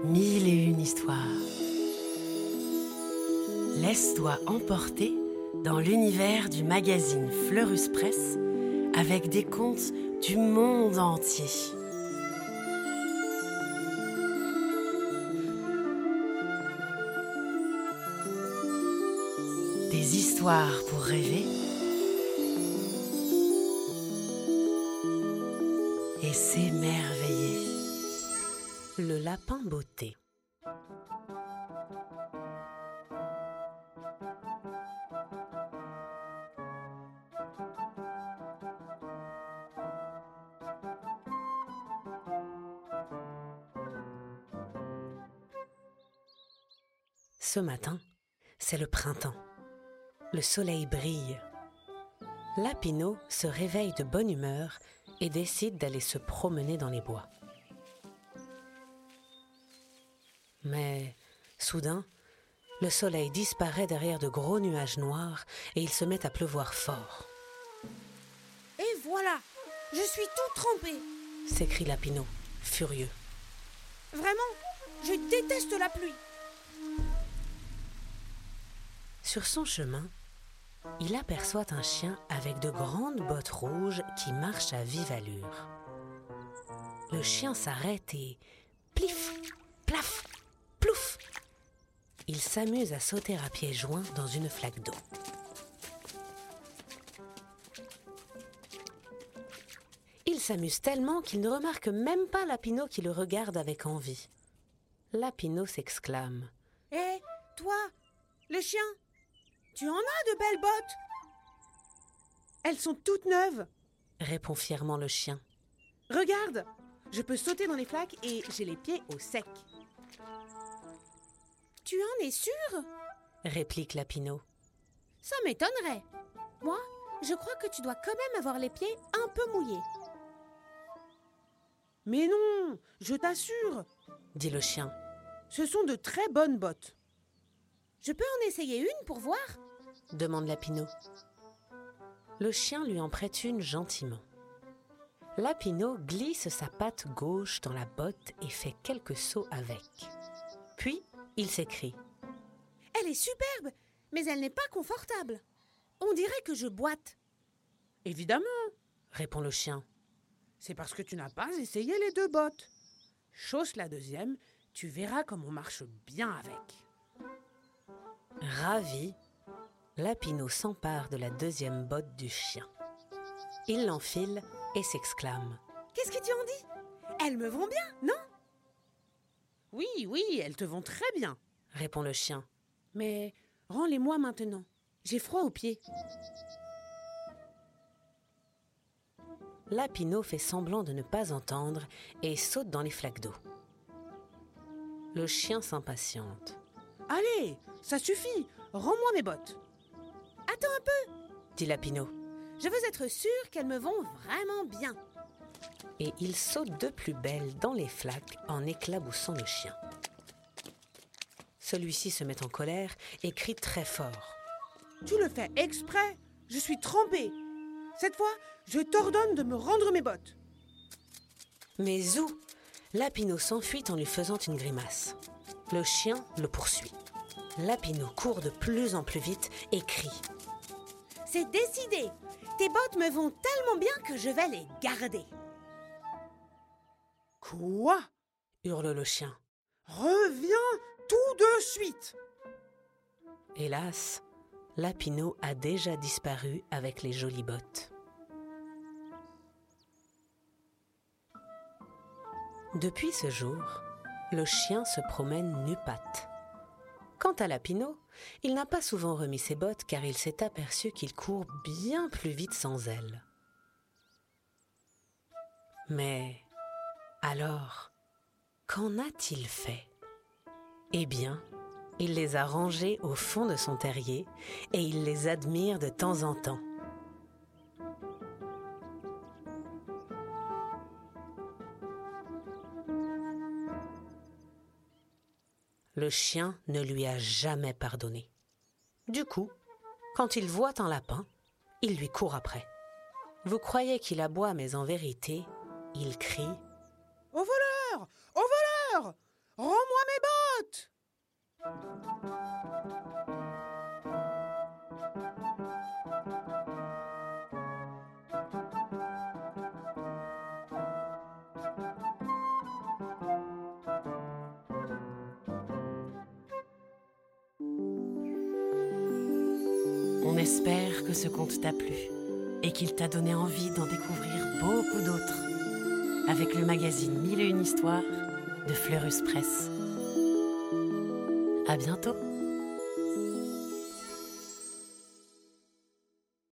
Mille et une histoires. Laisse-toi emporter dans l'univers du magazine Fleurus Press avec des contes du monde entier. Des histoires pour rêver et s'émerveiller. Le lapin beauté. Ce matin, c'est le printemps. Le soleil brille. Lapino se réveille de bonne humeur et décide d'aller se promener dans les bois. Mais soudain, le soleil disparaît derrière de gros nuages noirs et il se met à pleuvoir fort. Et voilà Je suis tout trempé s'écrie Lapino, furieux. Vraiment Je déteste la pluie Sur son chemin, il aperçoit un chien avec de grandes bottes rouges qui marche à vive allure. Le chien s'arrête et plif, plaf. Il s'amuse à sauter à pieds joints dans une flaque d'eau. Il s'amuse tellement qu'il ne remarque même pas Lapino qui le regarde avec envie. Lapino s'exclame. Hé, toi, le chien, tu en as de belles bottes Elles sont toutes neuves, répond fièrement le chien. Regarde, je peux sauter dans les flaques et j'ai les pieds au sec. Tu en es sûr? Réplique Lapino. Ça m'étonnerait. Moi, je crois que tu dois quand même avoir les pieds un peu mouillés. Mais non, je t'assure, dit le chien. Ce sont de très bonnes bottes. Je peux en essayer une pour voir? Demande Lapino. Le chien lui en prête une gentiment. Lapino glisse sa patte gauche dans la botte et fait quelques sauts avec. Puis, il s'écrie. Elle est superbe, mais elle n'est pas confortable. On dirait que je boite. Évidemment, répond le chien. C'est parce que tu n'as pas essayé les deux bottes. Chausse la deuxième, tu verras comme on marche bien avec. Ravi, Lapino s'empare de la deuxième botte du chien. Il l'enfile et s'exclame. Qu'est-ce que tu en dis Elles me vont bien, non? Oui, oui, elles te vont très bien, répond le chien. Mais rends-les-moi maintenant. J'ai froid aux pieds. Lapino fait semblant de ne pas entendre et saute dans les flaques d'eau. Le chien s'impatiente. Allez, ça suffit. Rends-moi mes bottes. Attends un peu, dit Lapino. Je veux être sûre qu'elles me vont vraiment bien. Et il saute de plus belle dans les flaques en éclaboussant le chien. Celui-ci se met en colère et crie très fort. Tu le fais exprès Je suis trempée. Cette fois, je t'ordonne de me rendre mes bottes. Mais où Lapino s'enfuit en lui faisant une grimace. Le chien le poursuit. Lapino court de plus en plus vite et crie. C'est décidé Tes bottes me vont tellement bien que je vais les garder. Hurle le chien. Reviens tout de suite Hélas, Lapino a déjà disparu avec les jolies bottes. Depuis ce jour, le chien se promène nu-patte. Quant à Lapino, il n'a pas souvent remis ses bottes car il s'est aperçu qu'il court bien plus vite sans elles. Mais alors, qu'en a-t-il fait? Eh bien, il les a rangées au fond de son terrier et il les admire de temps en temps. Le chien ne lui a jamais pardonné. Du coup, quand il voit un lapin, il lui court après. Vous croyez qu'il aboie, mais en vérité, il crie Rends-moi mes bottes. On espère que ce conte t'a plu et qu'il t'a donné envie d'en découvrir beaucoup d'autres. Avec le magazine Mille et une histoires de Fleurus Press. À bientôt!